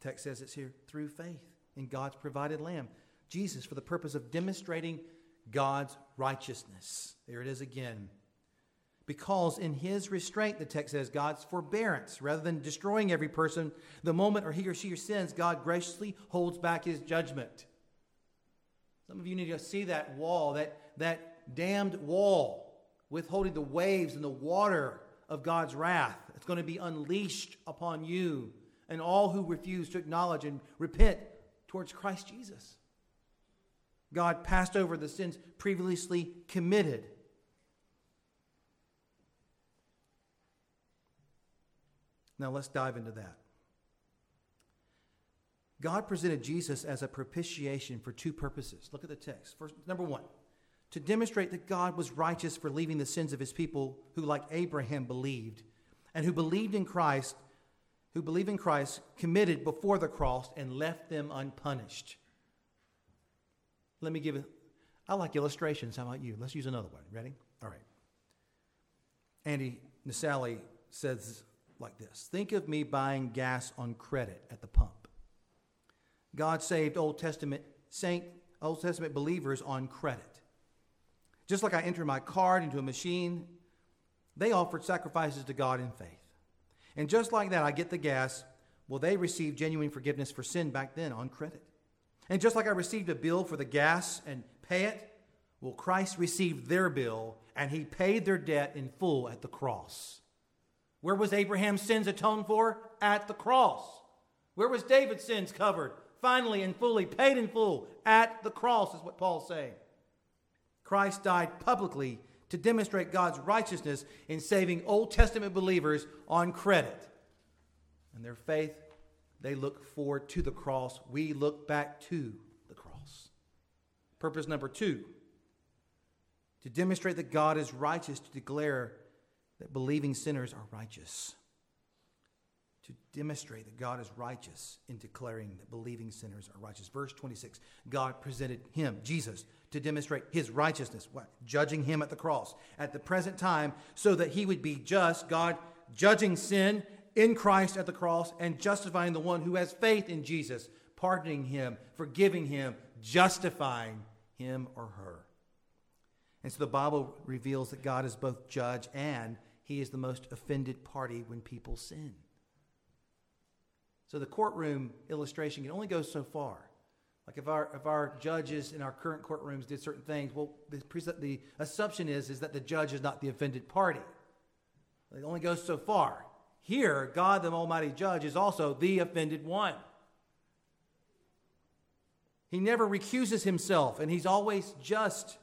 [SPEAKER 1] Text says it's here through faith in God's provided lamb, Jesus, for the purpose of demonstrating God's righteousness. There it is again. Because in his restraint, the text says, God's forbearance, rather than destroying every person the moment or he or she sins, God graciously holds back his judgment. Some of you need to see that wall, that, that dammed wall, withholding the waves and the water of God's wrath. It's going to be unleashed upon you and all who refuse to acknowledge and repent towards Christ Jesus. God passed over the sins previously committed. Now let's dive into that. God presented Jesus as a propitiation for two purposes. Look at the text. First, number one, to demonstrate that God was righteous for leaving the sins of his people who, like Abraham, believed, and who believed in Christ, who believe in Christ, committed before the cross and left them unpunished. Let me give it. I like illustrations. How about you? Let's use another one. Ready? All right. Andy Naselli says like this Think of me buying gas on credit at the pump. God saved Old Testament saint, Old Testament believers on credit. Just like I enter my card into a machine, they offered sacrifices to God in faith. And just like that, I get the gas. Well, they received genuine forgiveness for sin back then on credit. And just like I received a bill for the gas and pay it, well, Christ received their bill and he paid their debt in full at the cross. Where was Abraham's sins atoned for? At the cross. Where was David's sins covered? Finally and fully, paid in full at the cross, is what Paul's saying. Christ died publicly to demonstrate God's righteousness in saving Old Testament believers on credit. And their faith they look forward to the cross. We look back to the cross. Purpose number two to demonstrate that God is righteous, to declare that believing sinners are righteous. To demonstrate that God is righteous in declaring that believing sinners are righteous. Verse 26 God presented him, Jesus, to demonstrate his righteousness, what? Judging him at the cross at the present time, so that he would be just, God judging sin in Christ at the cross and justifying the one who has faith in Jesus, pardoning him, forgiving him, justifying him or her. And so the Bible reveals that God is both judge and he is the most offended party when people sin. So the courtroom illustration can only go so far. Like if our if our judges in our current courtrooms did certain things, well, the, the assumption is is that the judge is not the offended party. It only goes so far. Here, God, the Almighty Judge, is also the offended one. He never recuses himself, and he's always just.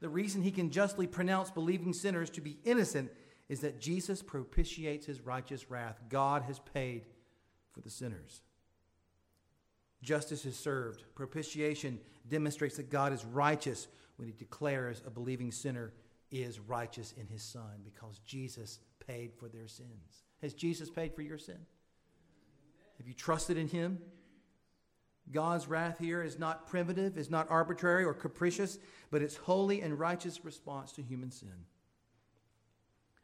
[SPEAKER 1] The reason he can justly pronounce believing sinners to be innocent is that Jesus propitiates his righteous wrath. God has paid for the sinners. Justice is served. Propitiation demonstrates that God is righteous when he declares a believing sinner is righteous in his son because Jesus paid for their sins. Has Jesus paid for your sin? Have you trusted in him? God's wrath here is not primitive, is not arbitrary or capricious, but it's holy and righteous response to human sin.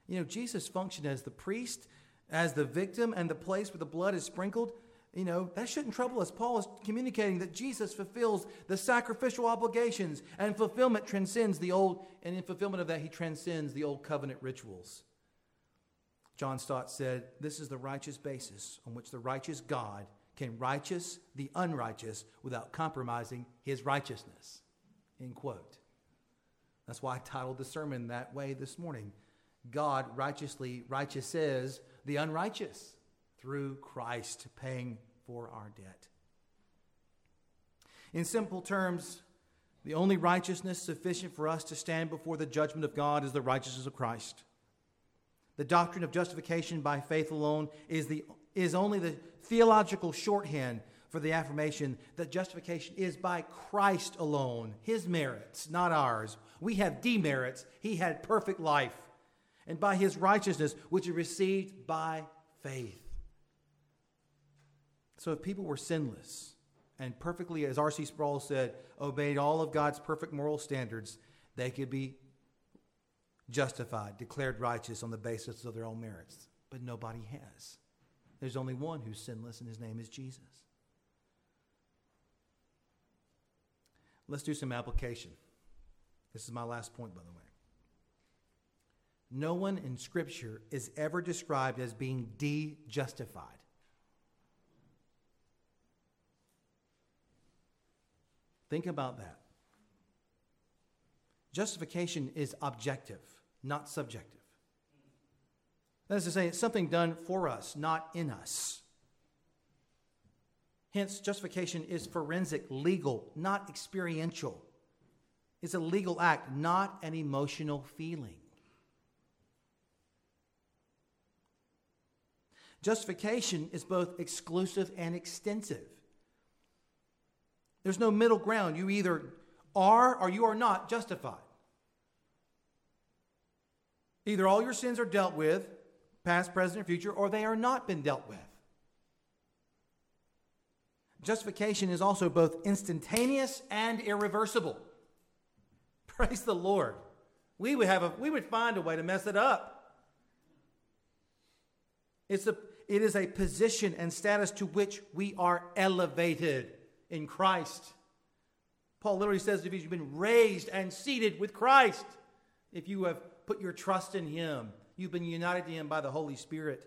[SPEAKER 1] You know, Jesus functioned as the priest, as the victim, and the place where the blood is sprinkled. You know, that shouldn't trouble us. Paul is communicating that Jesus fulfills the sacrificial obligations, and fulfillment transcends the old, and in fulfillment of that, he transcends the old covenant rituals. John Stott said, This is the righteous basis on which the righteous God can righteous the unrighteous without compromising his righteousness. End quote. That's why I titled the sermon that way this morning. God righteously righteouses the unrighteous through Christ paying for our debt. In simple terms, the only righteousness sufficient for us to stand before the judgment of God is the righteousness of Christ. The doctrine of justification by faith alone is, the, is only the theological shorthand for the affirmation that justification is by Christ alone, his merits, not ours. We have demerits. He had perfect life. And by his righteousness, which is received by faith. So if people were sinless and perfectly, as R.C. Sproul said, obeyed all of God's perfect moral standards, they could be justified, declared righteous on the basis of their own merits. But nobody has. There's only one who's sinless, and his name is Jesus. Let's do some application. This is my last point, by the way. No one in Scripture is ever described as being de justified. Think about that. Justification is objective not subjective. That is to say, it's something done for us, not in us. Hence, justification is forensic, legal, not experiential. It's a legal act, not an emotional feeling. Justification is both exclusive and extensive. There's no middle ground. You either are or you are not justified. Either all your sins are dealt with, past, present, or future, or they are not been dealt with. Justification is also both instantaneous and irreversible. [LAUGHS] Praise the Lord. We would, have a, we would find a way to mess it up. It's a, it is a position and status to which we are elevated in Christ. Paul literally says if you've been raised and seated with Christ, if you have put your trust in Him. You've been united to Him by the Holy Spirit.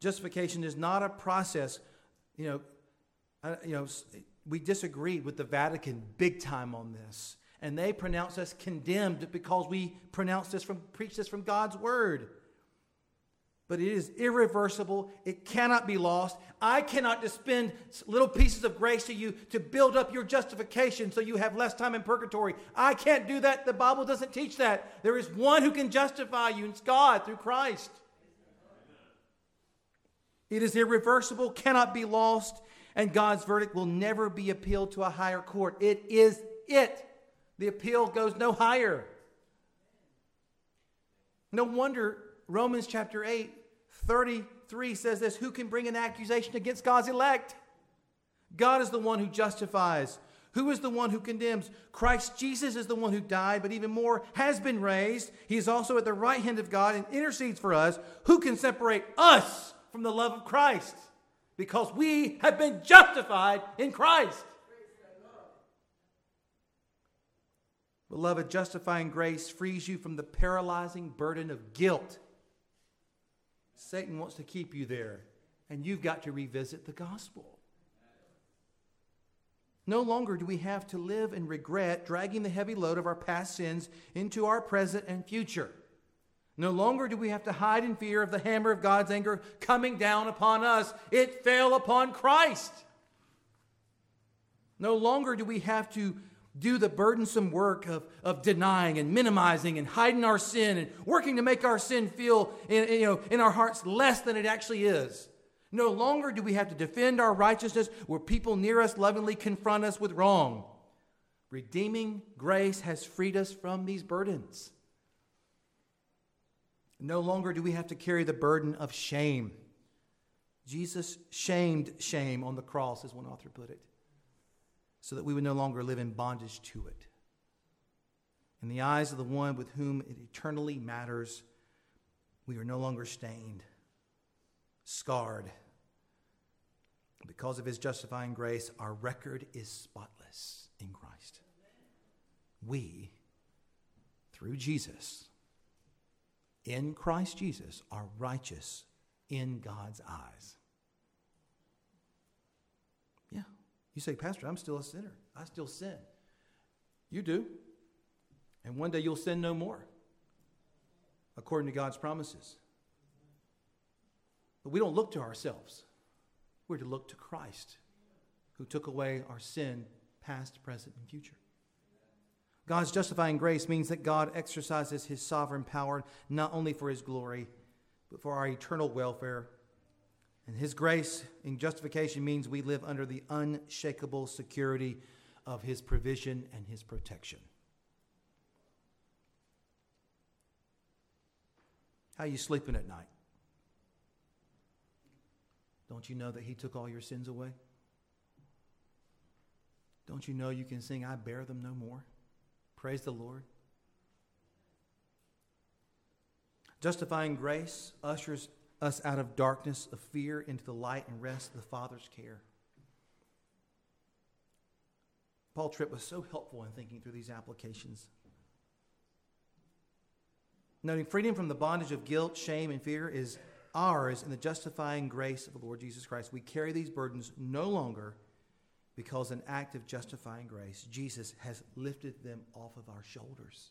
[SPEAKER 1] Justification is not a process, you know, uh, you know, we disagreed with the Vatican big time on this. And they pronounce us condemned because we pronounce this from preach this from God's word but it is irreversible. It cannot be lost. I cannot just spend little pieces of grace to you to build up your justification so you have less time in purgatory. I can't do that. The Bible doesn't teach that. There is one who can justify you, and it's God through Christ. It is irreversible, cannot be lost, and God's verdict will never be appealed to a higher court. It is it. The appeal goes no higher. No wonder Romans chapter 8 33 says this Who can bring an accusation against God's elect? God is the one who justifies. Who is the one who condemns? Christ Jesus is the one who died, but even more has been raised. He is also at the right hand of God and intercedes for us. Who can separate us from the love of Christ? Because we have been justified in Christ. Beloved, justifying grace frees you from the paralyzing burden of guilt Satan wants to keep you there, and you've got to revisit the gospel. No longer do we have to live in regret, dragging the heavy load of our past sins into our present and future. No longer do we have to hide in fear of the hammer of God's anger coming down upon us. It fell upon Christ. No longer do we have to do the burdensome work of, of denying and minimizing and hiding our sin and working to make our sin feel in, you know, in our hearts less than it actually is. No longer do we have to defend our righteousness where people near us lovingly confront us with wrong. Redeeming grace has freed us from these burdens. No longer do we have to carry the burden of shame. Jesus shamed shame on the cross, as one author put it, so that we would no longer live in bondage to it. In the eyes of the one with whom it eternally matters, we are no longer stained, scarred. Because of his justifying grace, our record is spotless in Christ. We, through Jesus, in Christ Jesus, are righteous in God's eyes. Yeah. You say, Pastor, I'm still a sinner. I still sin. You do. And one day you'll sin no more, according to God's promises. But we don't look to ourselves, we're to look to Christ, who took away our sin, past, present, and future. God's justifying grace means that God exercises his sovereign power not only for his glory, but for our eternal welfare. And his grace in justification means we live under the unshakable security of his provision and his protection. How are you sleeping at night? Don't you know that he took all your sins away? Don't you know you can sing, I bear them no more? Praise the Lord. Justifying grace ushers us out of darkness of fear into the light and rest of the Father's care. Paul Tripp was so helpful in thinking through these applications. Noting freedom from the bondage of guilt, shame, and fear is ours in the justifying grace of the Lord Jesus Christ. We carry these burdens no longer because an act of justifying grace, Jesus has lifted them off of our shoulders.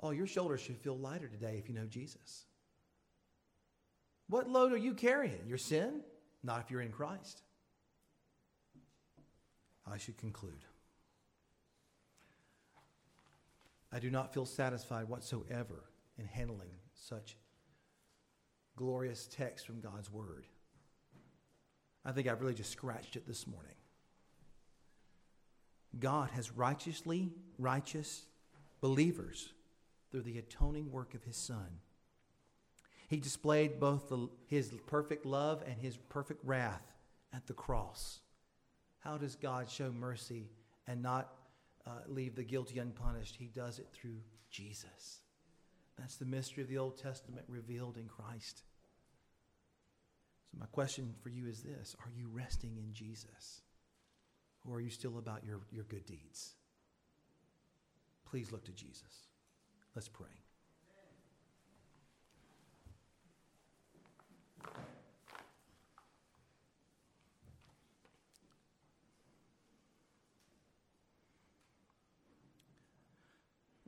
[SPEAKER 1] Oh, your shoulders should feel lighter today if you know Jesus. What load are you carrying? Your sin? Not if you're in Christ. I should conclude. I do not feel satisfied whatsoever in handling such glorious text from God's Word. I think I've really just scratched it this morning. God has righteously righteous believers through the atoning work of his Son. He displayed both the, his perfect love and his perfect wrath at the cross. How does God show mercy and not uh, leave the guilty unpunished? He does it through Jesus. That's the mystery of the Old Testament revealed in Christ. So, my question for you is this Are you resting in Jesus? Or are you still about your, your good deeds? Please look to Jesus. Let's pray.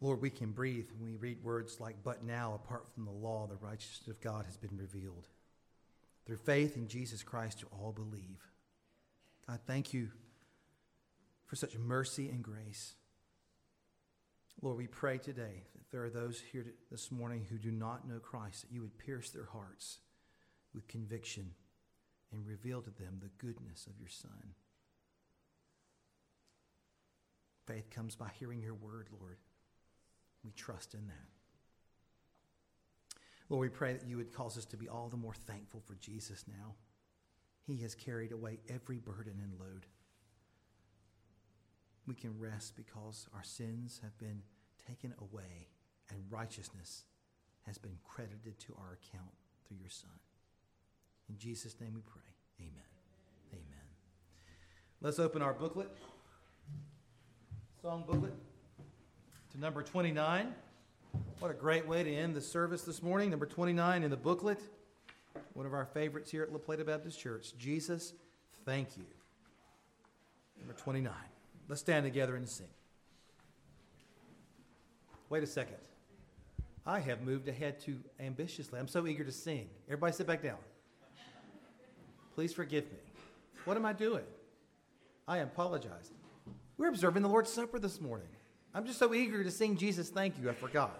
[SPEAKER 1] Lord, we can breathe when we read words like, but now, apart from the law, the righteousness of God has been revealed. Through faith in Jesus Christ, to all believe. God, thank you for such mercy and grace. Lord, we pray today that there are those here this morning who do not know Christ, that you would pierce their hearts with conviction and reveal to them the goodness of your Son. Faith comes by hearing your word, Lord. We trust in that. Lord, we pray that you would cause us to be all the more thankful for Jesus now. He has carried away every burden and load we can rest because our sins have been taken away and righteousness has been credited to our account through your Son. In Jesus' name we pray. Amen. Amen. Let's open our booklet, song booklet, number 29. What a great way to end the service this morning. Number 29 in the booklet. One of our favorites here at La Plata Baptist Church. Jesus, thank you. Number 29. Let's stand together and sing. Wait a second. I have moved ahead too ambitiously. I'm so eager to sing. Everybody sit back down. Please forgive me. What am I doing? I apologize. We're observing the Lord's Supper this morning. I'm just so eager to sing Jesus, thank you, I forgot.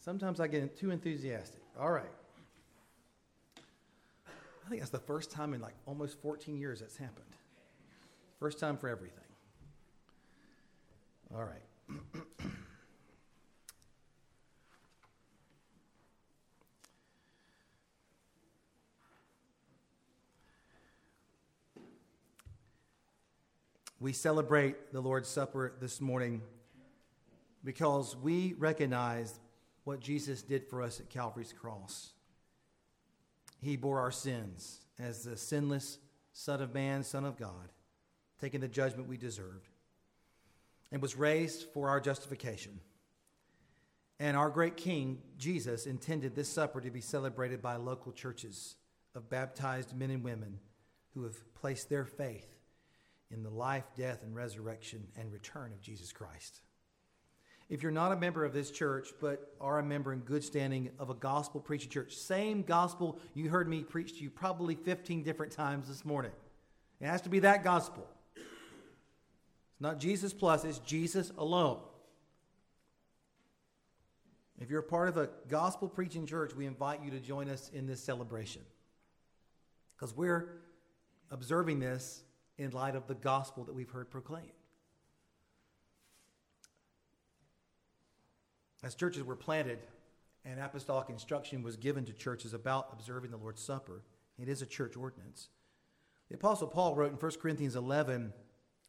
[SPEAKER 1] Sometimes I get too enthusiastic. All right. I think that's the first time in like almost 14 years that's happened. First time for everything. All right. We celebrate the Lord's Supper this morning because we recognize what Jesus did for us at Calvary's cross. He bore our sins as the sinless Son of Man, Son of God, taking the judgment we deserved, and was raised for our justification. And our great King, Jesus, intended this supper to be celebrated by local churches of baptized men and women who have placed their faith in the life, death, and resurrection and return of Jesus Christ. If you're not a member of this church, but are a member in good standing of a gospel preaching church, same gospel you heard me preach to you probably 15 different times this morning. It has to be that gospel. It's not Jesus plus, it's Jesus alone. If you're a part of a gospel preaching church, we invite you to join us in this celebration. Because we're observing this in light of the gospel that we've heard proclaimed. As churches were planted and apostolic instruction was given to churches about observing the Lord's Supper, it is a church ordinance. The Apostle Paul wrote in 1 Corinthians 11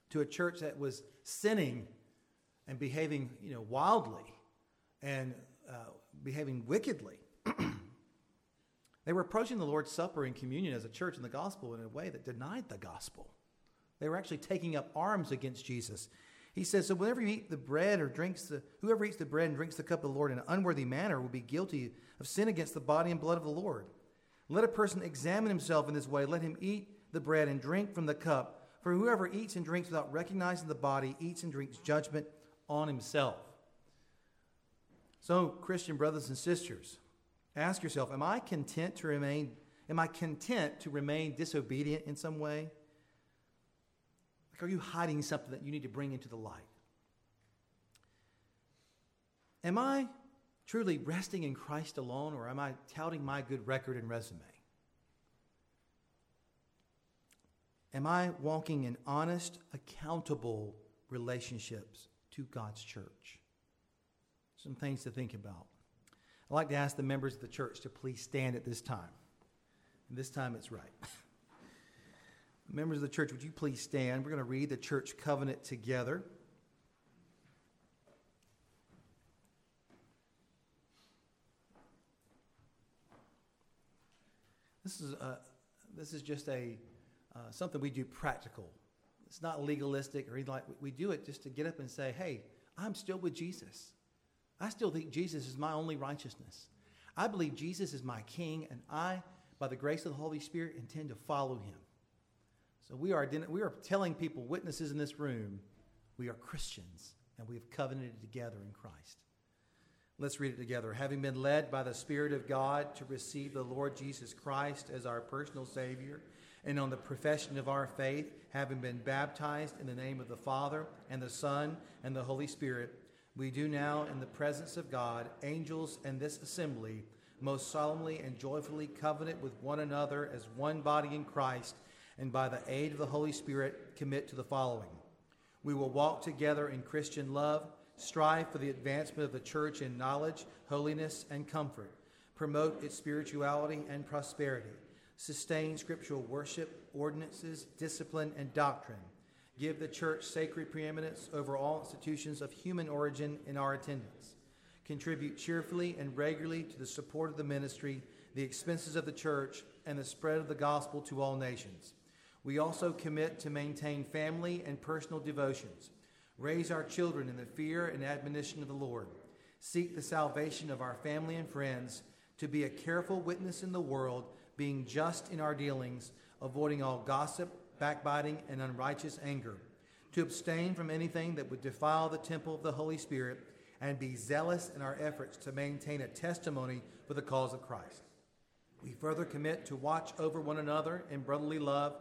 [SPEAKER 1] to a church that was sinning and behaving you know, wildly and uh, behaving wickedly. [CLEARS THROAT] they were approaching the Lord's Supper and communion as a church in the gospel in a way that denied the gospel. They were actually taking up arms against Jesus. He says, So whenever you eat the bread or drinks the, whoever eats the bread and drinks the cup of the Lord in an unworthy manner will be guilty of sin against the body and blood of the Lord. Let a person examine himself in this way. Let him eat the bread and drink from the cup. For whoever eats and drinks without recognizing the body eats and drinks judgment on himself. So, Christian brothers and sisters, ask yourself, am I content to remain am I content to remain disobedient in some way? Like, are you hiding something that you need to bring into the light? Am I truly resting in Christ alone, or am I touting my good record and resume? Am I walking in honest, accountable relationships to God's church? Some things to think about. I'd like to ask the members of the church to please stand at this time. And this time it's right. [LAUGHS] Members of the church, would you please stand? We're going to read the church covenant together. This is, uh, this is just a, uh, something we do practical. It's not legalistic or anything like We do it just to get up and say, hey, I'm still with Jesus. I still think Jesus is my only righteousness. I believe Jesus is my king, and I, by the grace of the Holy Spirit, intend to follow him. So we are, we are telling people, witnesses in this room, we are Christians and we have covenanted together in Christ. Let's read it together. Having been led by the Spirit of God to receive the Lord Jesus Christ as our personal Savior, and on the profession of our faith, having been baptized in the name of the Father, and the Son, and the Holy Spirit, we do now, in the presence of God, angels, and this assembly, most solemnly and joyfully covenant with one another as one body in Christ and by the aid of the Holy Spirit, commit to the following. We will walk together in Christian love, strive for the advancement of the church in knowledge, holiness, and comfort, promote its spirituality and prosperity, sustain scriptural worship, ordinances, discipline, and doctrine, give the church sacred preeminence over all institutions of human origin in our attendance, contribute cheerfully and regularly to the support of the ministry, the expenses of the church, and the spread of the gospel to all nations we also commit to maintain family and personal devotions, raise our children in the fear and admonition of the Lord, seek the salvation of our family and friends, to be a careful witness in the world, being just in our dealings, avoiding all gossip, backbiting, and unrighteous anger, to abstain from anything that would defile the temple of the Holy Spirit, and be zealous in our efforts to maintain a testimony for the cause of Christ. We further commit to watch over one another in brotherly love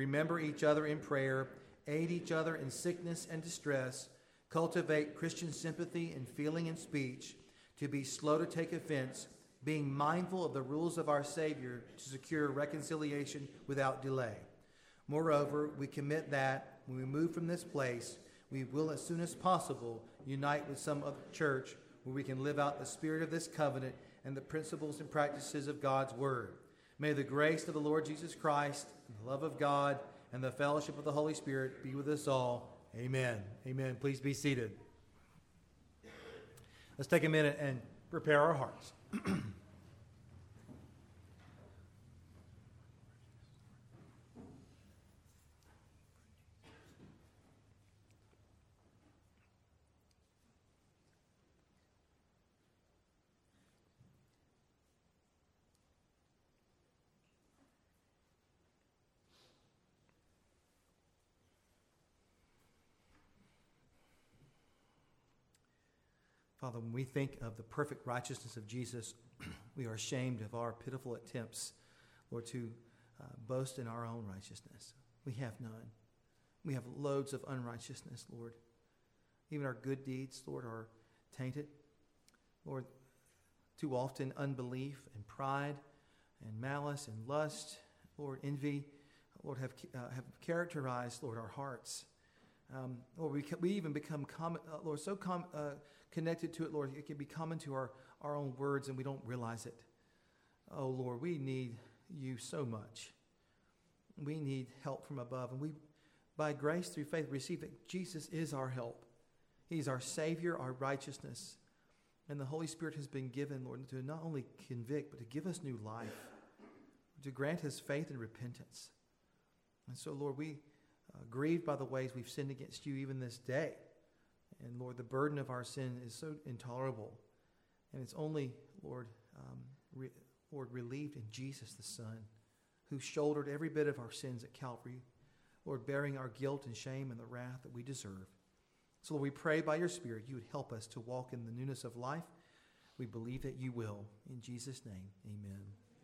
[SPEAKER 1] remember each other in prayer, aid each other in sickness and distress, cultivate Christian sympathy in feeling and speech, to be slow to take offense, being mindful of the rules of our Savior to secure reconciliation without delay. Moreover, we commit that when we move from this place, we will, as soon as possible, unite with some other church where we can live out the spirit of this covenant and the principles and practices of God's Word. May the grace of the Lord Jesus Christ, the love of God, and the fellowship of the Holy Spirit be with us all. Amen. Amen. Please be seated. Let's take a minute and prepare our hearts. [CLEARS THROAT] Father, when we think of the perfect righteousness of Jesus, [CLEARS THROAT] we are ashamed of our pitiful attempts, Lord, to uh, boast in our own righteousness. We have none. We have loads of unrighteousness, Lord. Even our good deeds, Lord, are tainted. Lord, too often unbelief and pride and malice and lust, Lord, envy, Lord, have, uh, have characterized, Lord, our hearts. Um, Lord, we, we even become, uh, Lord, so com- uh, connected to it, Lord, it can be common to our, our own words and we don't realize it. Oh, Lord, we need you so much. We need help from above. And we, by grace through faith, receive that Jesus is our help. He's our Savior, our righteousness. And the Holy Spirit has been given, Lord, to not only convict, but to give us new life, to grant us faith and repentance. And so, Lord, we uh, grieved by the ways we've sinned against you even this day. And Lord, the burden of our sin is so intolerable. And it's only, Lord, um, re- Lord, relieved in Jesus the Son, who shouldered every bit of our sins at Calvary, Lord, bearing our guilt and shame and the wrath that we deserve. So, Lord, we pray by your Spirit you would help us to walk in the newness of life. We believe that you will. In Jesus' name, amen.